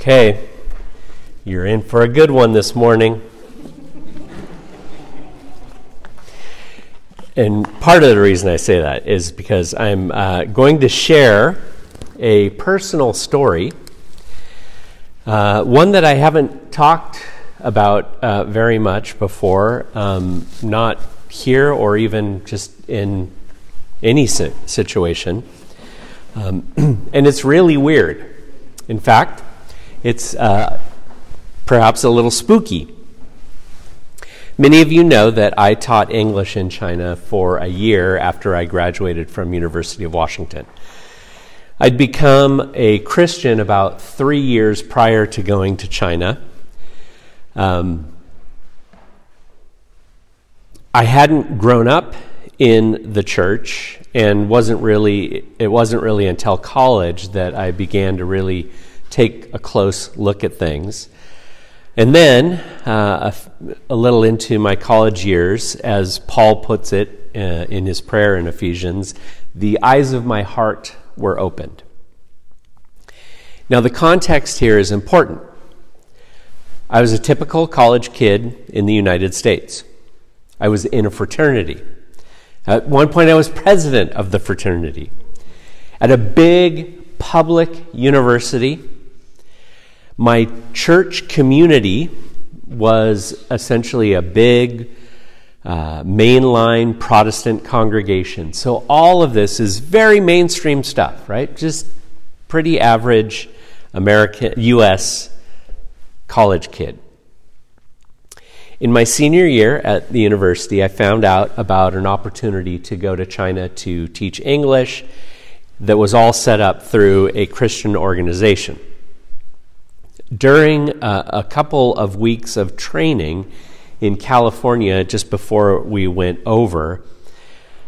Okay, you're in for a good one this morning. And part of the reason I say that is because I'm uh, going to share a personal story, uh, one that I haven't talked about uh, very much before, um, not here or even just in any situation. Um, and it's really weird. In fact, it's uh, perhaps a little spooky. Many of you know that I taught English in China for a year after I graduated from University of Washington. I'd become a Christian about three years prior to going to China. Um, I hadn't grown up in the church and wasn't really it wasn't really until college that I began to really take a close look at things. And then, uh, a, little into my college years, as Paul puts it uh, in his prayer in Ephesians, the eyes of my heart were opened. Now, the context here is important. I was a typical college kid in the United States. I was in a fraternity. At one point, I was president of the fraternity. At a big public university, my church community was essentially a big uh, mainline Protestant congregation. So all of this is very mainstream stuff, right? Just pretty average American U.S. college kid. In my senior year at the university, I found out about an opportunity to go to China to teach English that was all set up through a Christian organization during a, a couple of weeks of training in California just before we went over,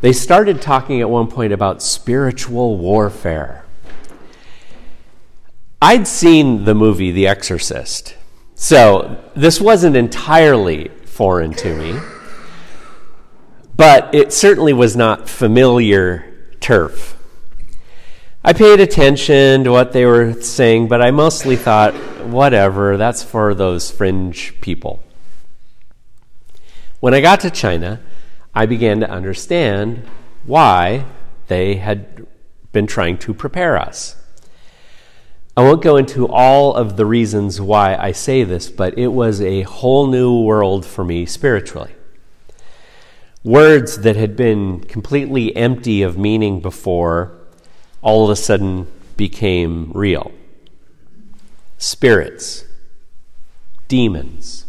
they started talking at one point about spiritual warfare. I'd seen the movie The Exorcist, so this wasn't entirely foreign to me, but it certainly was not familiar turf. I paid attention to what they were saying, but I mostly thought, whatever, that's for those fringe people. When I got to China, I began to understand why they had been trying to prepare us. I won't go into all of the reasons why I say this, but it was a whole new world for me spiritually. Words that had been completely empty of meaning before all of a sudden became real. Spirits, demons,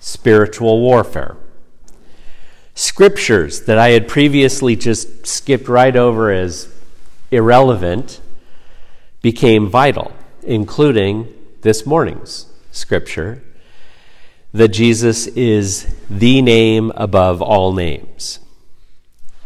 spiritual warfare. Scriptures that I had previously just skipped right over as irrelevant became vital, including this morning's scripture that Jesus is the name above all names.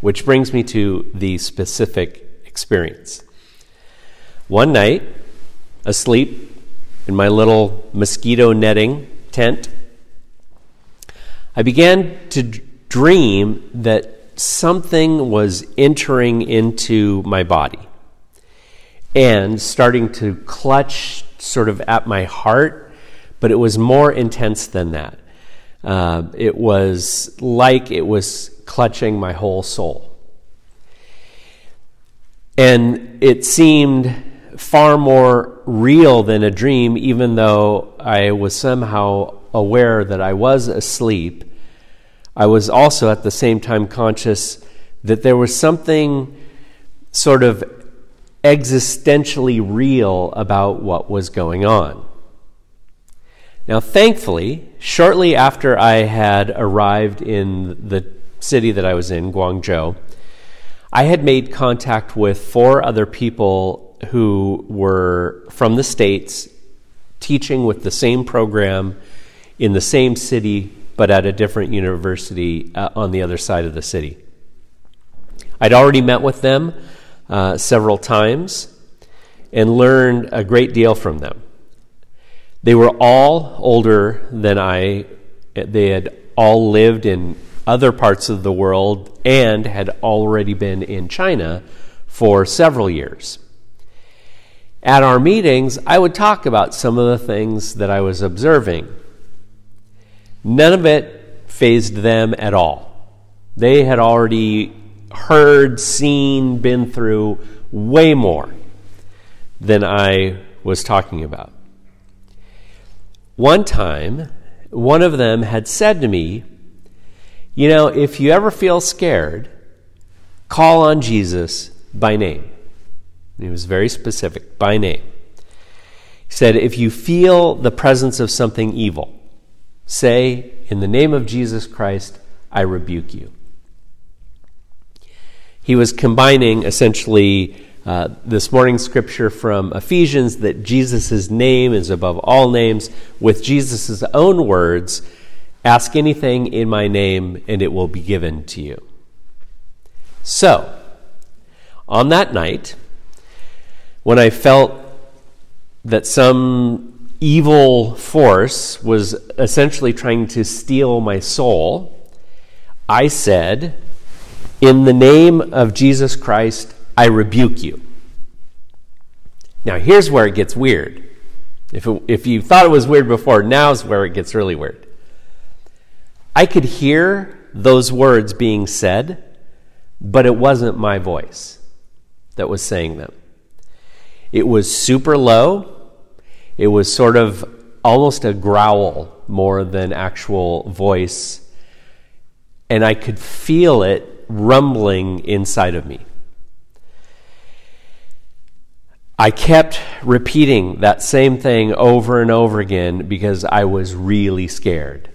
Which brings me to the specific experience. One night, asleep in my little mosquito netting tent, I began to dream that something was entering into my body and starting to clutch sort of at my heart, but it was more intense than that. Uh, it was like it was clutching my whole soul. And it seemed far more real than a dream, even though I was somehow aware that I was asleep. I was also at the same time conscious that there was something sort of existentially real about what was going on. Now, thankfully, shortly after I had arrived in the city that I was in, Guangzhou, I had made contact with four other people who were from the States teaching with the same program in the same city, but at a different university uh, on the other side of the city. I'd already met with them uh, several times and learned a great deal from them. They were all older than I, they had all lived in other parts of the world and had already been in China for several years. at our meetings, I would talk about some of the things that I was observing. None of it fazed them at all. They had already heard, seen, been through way more than I was talking about. One time, one of them had said to me, You know, if you ever feel scared, call on Jesus by name. He was very specific, by name. He said, If you feel the presence of something evil, say, In the name of Jesus Christ, I rebuke you. He was combining essentially uh, this morning's scripture from Ephesians that Jesus' name is above all names, with Jesus' own words ask anything in my name and it will be given to you. So, on that night, when I felt that some evil force was essentially trying to steal my soul, I said, In the name of Jesus Christ, I rebuke you. Now, here's where it gets weird. If, it, if you thought it was weird before, now's where it gets really weird. I could hear those words being said, but it wasn't my voice that was saying them. It was super low. It was sort of almost a growl more than actual voice. And I could feel it rumbling inside of me. I kept repeating that same thing over and over again because I was really scared.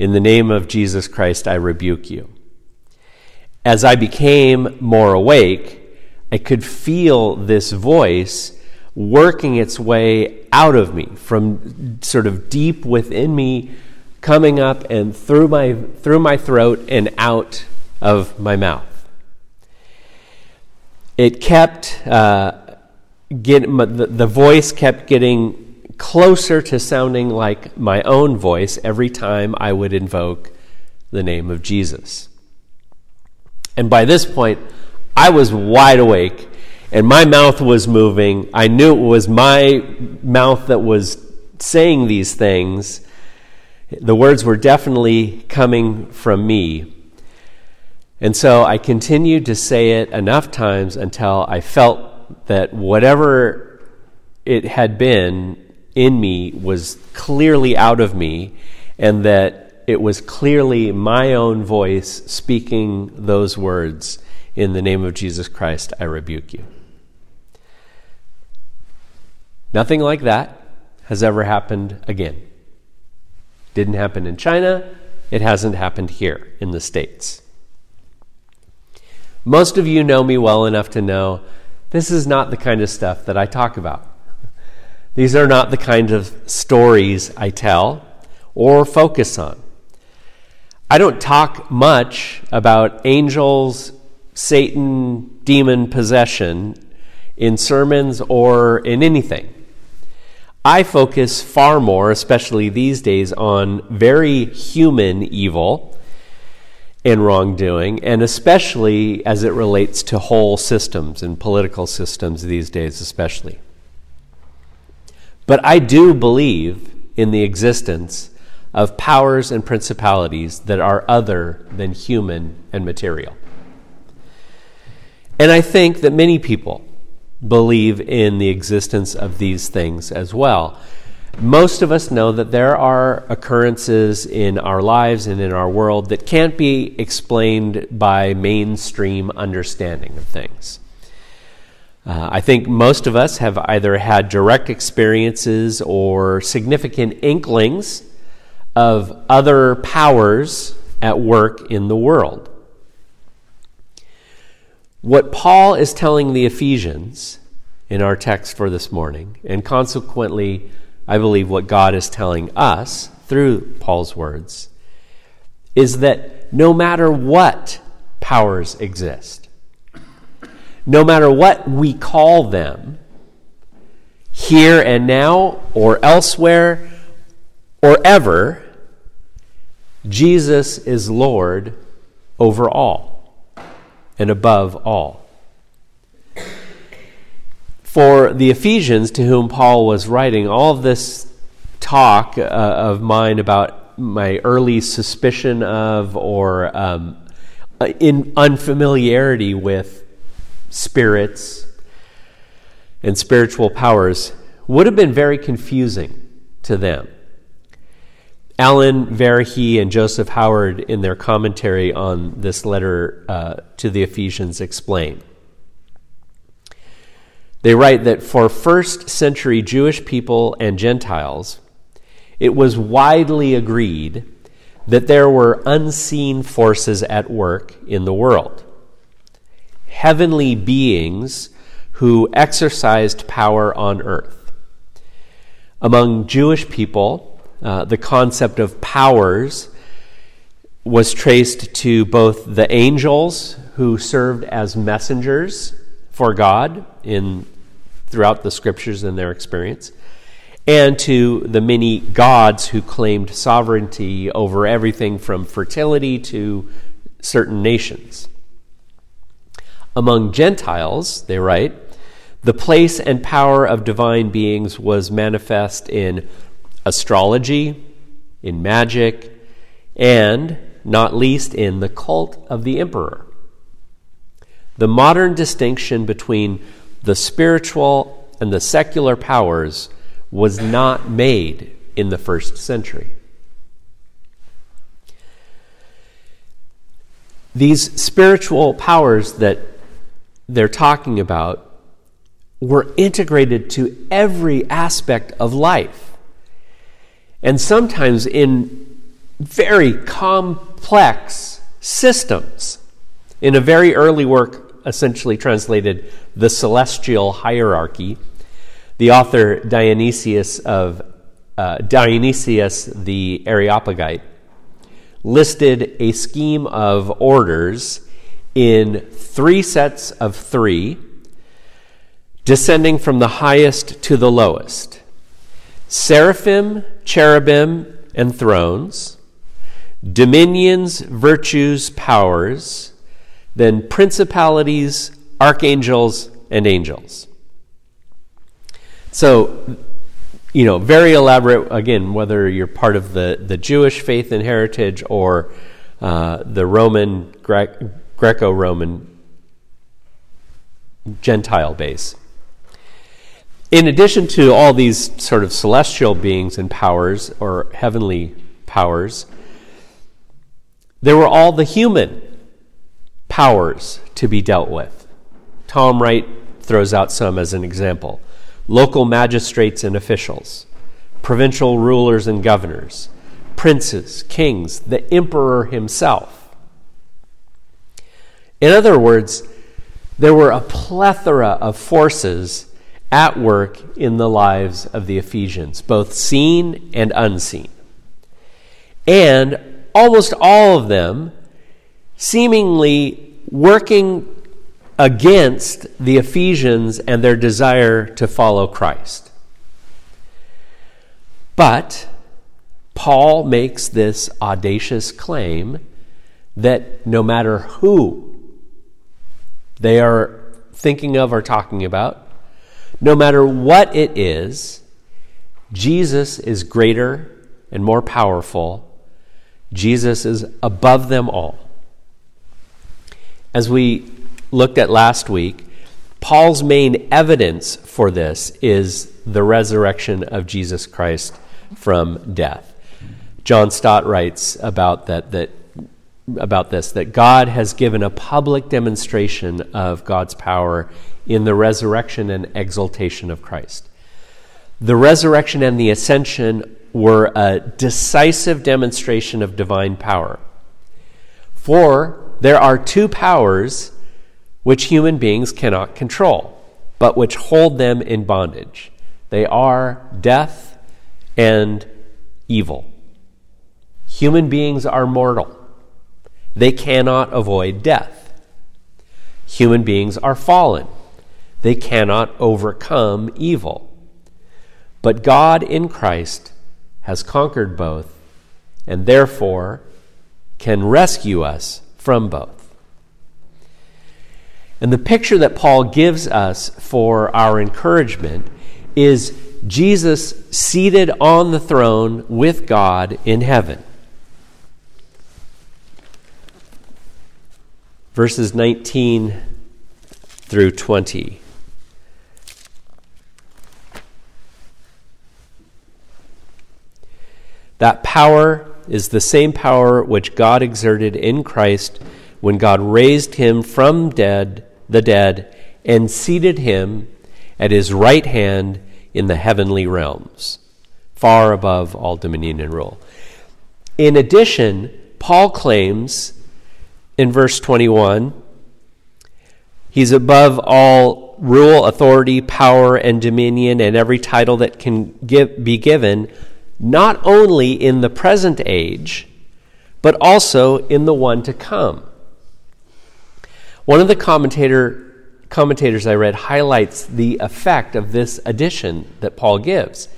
In the name of Jesus Christ, I rebuke you. As I became more awake, I could feel this voice working its way out of me from sort of deep within me, coming up and through my, through my throat and out of my mouth. It kept. Uh, get, the, the voice kept getting closer to sounding like my own voice every time I would invoke the name of Jesus. And by this point, I was wide awake and my mouth was moving. I knew it was my mouth that was saying these things. The words were definitely coming from me. And so I continued to say it enough times until I felt that whatever it had been in me was clearly out of me, and that it was clearly my own voice speaking those words In the name of Jesus Christ, I rebuke you. Nothing like that has ever happened again. Didn't happen in China, it hasn't happened here in the States. Most of you know me well enough to know this is not the kind of stuff that I talk about. These are not the kind of stories I tell or focus on. I don't talk much about angels, Satan, demon possession in sermons or in anything. I focus far more, especially these days, on very human evil and wrongdoing, and especially as it relates to whole systems and political systems these days, especially. But I do believe in the existence of powers and principalities that are other than human and material. And I think that many people believe in the existence of these things as well most of us know that there are occurrences in our lives and in our world that can't be explained by mainstream understanding of things. Uh, I think most of us have either had direct experiences or significant inklings of other powers at work in the world. What Paul is telling the Ephesians in our text for this morning, and consequently I believe what God is telling us through Paul's words is that no matter what powers exist, no matter what we call them, here and now or elsewhere or ever, Jesus is Lord over all and above all. For the Ephesians to whom Paul was writing, all this talk uh, of mine about my early suspicion of or um, in unfamiliarity with spirits and spiritual powers would have been very confusing to them. Allen Verhey and Joseph Harvard, in their commentary on this letter uh, to the Ephesians, explain. They write that for first century Jewish people and Gentiles, it was widely agreed that there were unseen forces at work in the world. Heavenly beings who exercised power on earth. Among Jewish people, uh, the concept of powers was traced to both the angels who served as messengers for God in throughout the scriptures and their experience, and to the many gods who claimed sovereignty over everything from fertility to certain nations. Among Gentiles, they write, the place and power of divine beings was manifest in astrology, in magic, and, not least, in the cult of the emperor. The modern distinction between the spiritual and the secular powers was not made in the first century. These spiritual powers that they're talking about were integrated to every aspect of life. And sometimes in very complex systems. In a very early work, essentially translated The Celestial Hierarchy, the author Dionysius of uh, Dionysius the Areopagite listed a scheme of orders in three sets of three, descending from the highest to the lowest. Seraphim, cherubim, and thrones, dominions, virtues, powers, then principalities, archangels, and angels. So, you know, very elaborate, again, whether you're part of the, the Jewish faith and heritage or uh, the Roman, Gre- Greco Roman Gentile base. In addition to all these sort of celestial beings and powers, or heavenly powers, there were all the human powers to be dealt with. Tom Wright throws out some as an example local magistrates and officials, provincial rulers and governors, princes, kings, the emperor himself. In other words, there were a plethora of forces at work in the lives of the Ephesians, both seen and unseen. And almost all of them seemingly working against the Ephesians and their desire to follow Christ. But Paul makes this audacious claim that no matter who they are thinking of or talking about, no matter what it is, Jesus is greater and more powerful. Jesus is above them all. As we looked at last week, Paul's main evidence for this is the resurrection of Jesus Christ from death. John Stott writes about that, that about this that God has given a public demonstration of God's power in the resurrection and exaltation of Christ. The resurrection and the ascension were a decisive demonstration of divine power. For there are two powers which human beings cannot control, but which hold them in bondage. They are death and evil. Human beings are mortal, they cannot avoid death. Human beings are fallen, they cannot overcome evil. But God in Christ has conquered both, and therefore can rescue us from both. And the picture that Paul gives us for our encouragement is Jesus seated on the throne with God in heaven. Verses 19 through 20. That power is the same power which God exerted in Christ when God raised him from dead, the dead and seated him at his right hand in the heavenly realms, far above all dominion and rule. In addition, Paul claims in verse 21 he's above all rule, authority, power, and dominion, and every title that can give, be given not only in the present age, but also in the one to come. One of the commentator, commentators I read highlights the effect of this addition that Paul gives.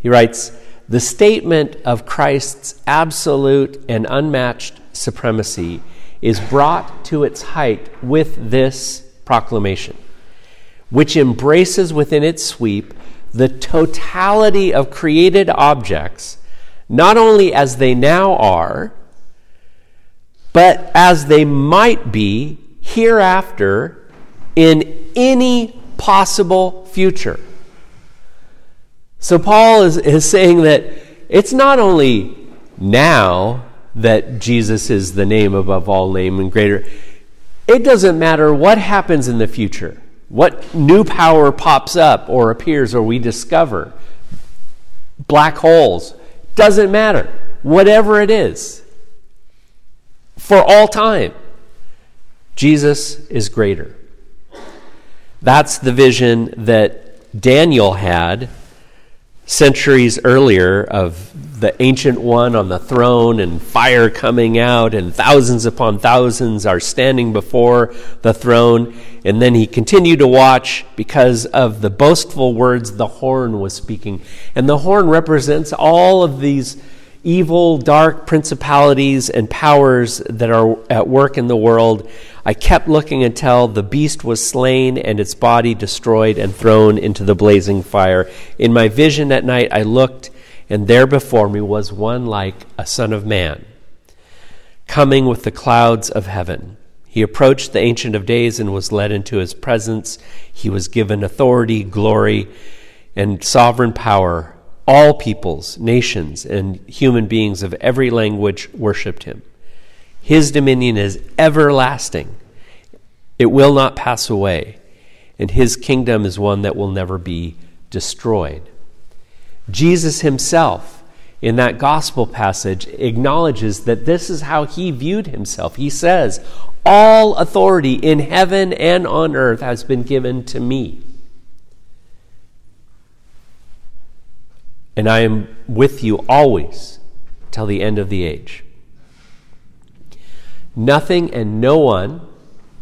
He writes, The statement of Christ's absolute and unmatched supremacy is brought to its height with this proclamation, which embraces within its sweep the totality of created objects, not only as they now are, but as they might be hereafter in any possible future. So, Paul is, is saying that it's not only now that Jesus is the name above all name and greater, it doesn't matter what happens in the future. What new power pops up or appears or we discover? Black holes. Doesn't matter. Whatever it is. For all time. Jesus is greater. That's the vision that Daniel had centuries earlier of the ancient one on the throne and fire coming out, and thousands upon thousands are standing before the throne. And then he continued to watch because of the boastful words the horn was speaking. And the horn represents all of these evil, dark principalities and powers that are at work in the world. I kept looking until the beast was slain and its body destroyed and thrown into the blazing fire. In my vision at night, I looked, and there before me was one like a son of man, coming with the clouds of heaven. He approached the Ancient of Days and was led into his presence. He was given authority, glory, and sovereign power. All peoples, nations, and human beings of every language worshiped him. His dominion is everlasting, it will not pass away, and his kingdom is one that will never be destroyed. Jesus himself, in that gospel passage, acknowledges that this is how he viewed himself. He says, All authority in heaven and on earth has been given to me. And I am with you always till the end of the age. Nothing and no one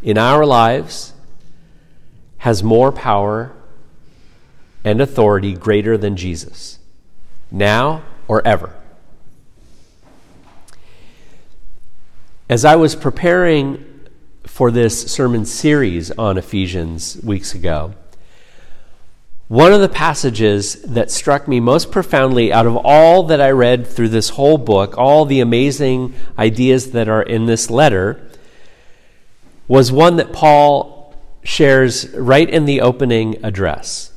in our lives has more power and authority greater than Jesus, now or ever. As I was preparing for this sermon series on Ephesians weeks ago, one of the passages that struck me most profoundly out of all that I read through this whole book, all the amazing ideas that are in this letter, was one that Paul shares right in the opening address.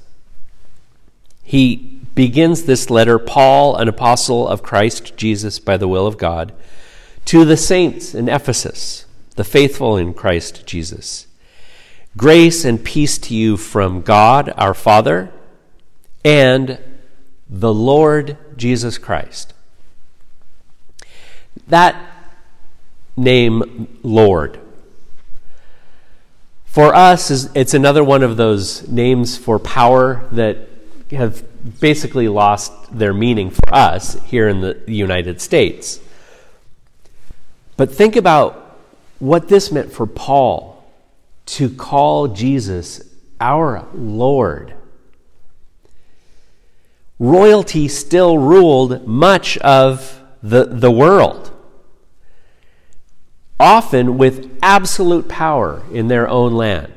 He begins this letter Paul, an apostle of Christ Jesus by the will of God, to the saints in Ephesus, the faithful in Christ Jesus Grace and peace to you from God our Father and the Lord Jesus Christ. That name, Lord, for us, is, it's another one of those names for power that have basically lost their meaning for us here in the United States. But think about what this meant for Paul to call Jesus our Lord. Royalty still ruled much of the, the world, often with absolute power in their own land.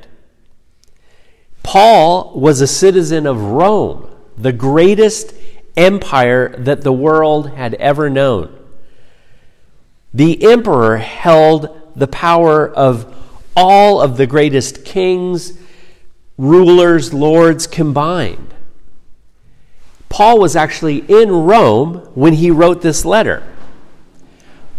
Paul was a citizen of Rome, the greatest empire that the world had ever known. The emperor held the power of all of the greatest kings, rulers, lords combined. Paul was actually in Rome when he wrote this letter.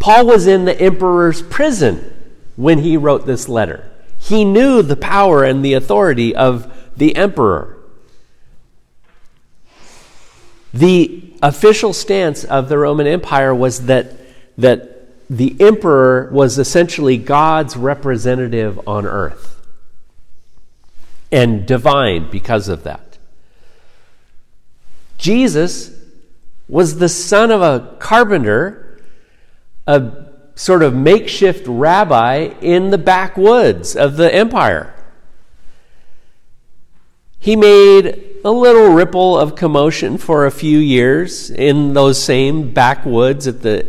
Paul was in the emperor's prison when he wrote this letter. He knew the power and the authority of the emperor. The official stance of the Roman Empire was that, that the emperor was essentially God's representative on earth and divine because of that. Jesus was the son of a carpenter, a sort of makeshift rabbi in the backwoods of the empire. He made a little ripple of commotion for a few years in those same backwoods at the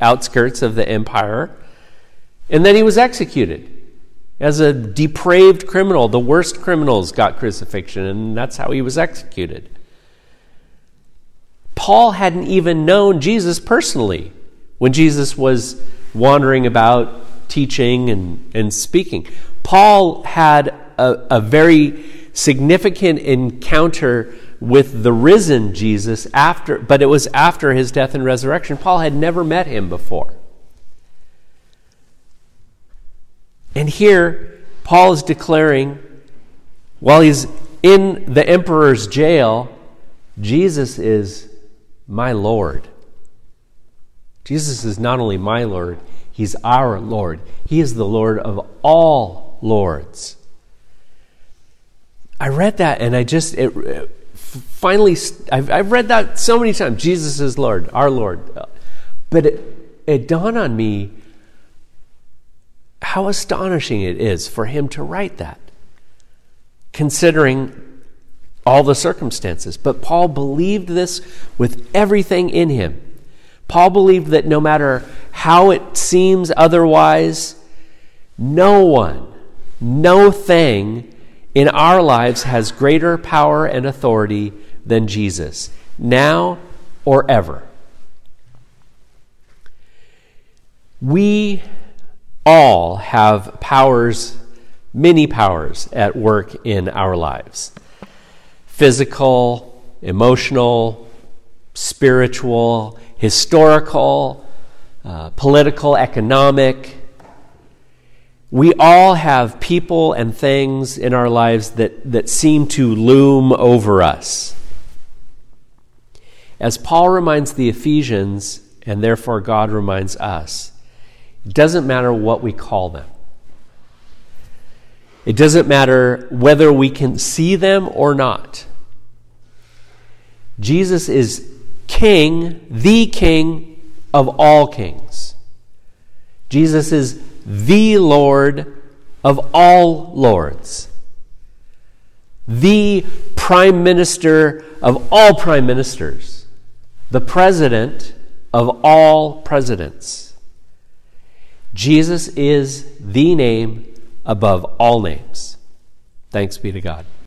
outskirts of the empire. And then he was executed as a depraved criminal. The worst criminals got crucifixion, and that's how he was executed. Paul hadn't even known Jesus personally when Jesus was wandering about teaching and, and speaking. Paul had a, a very significant encounter with the risen Jesus after, but it was after his death and resurrection. Paul had never met him before. And here, Paul is declaring, while he's in the emperor's jail, Jesus is my Lord. Jesus is not only my Lord, he's our Lord. He is the Lord of all lords. I read that and I just, it, finally, I've, I've read that so many times Jesus is Lord, our Lord. But it, it dawned on me how astonishing it is for him to write that, considering all the circumstances. But Paul believed this with everything in him. Paul believed that no matter how it seems otherwise, no one, no thing in our lives has greater power and authority than Jesus, now or ever. We all have powers, many powers at work in our lives physical, emotional, spiritual, historical, uh, political, economic we all have people and things in our lives that, that seem to loom over us. As Paul reminds the Ephesians, and therefore God reminds us, it doesn't matter what we call them. It doesn't matter whether we can see them or not. Jesus is King, the King of all kings. Jesus is the Lord of all lords, the prime minister of all prime ministers, the president of all presidents. Jesus is the name above all names. Thanks be to God.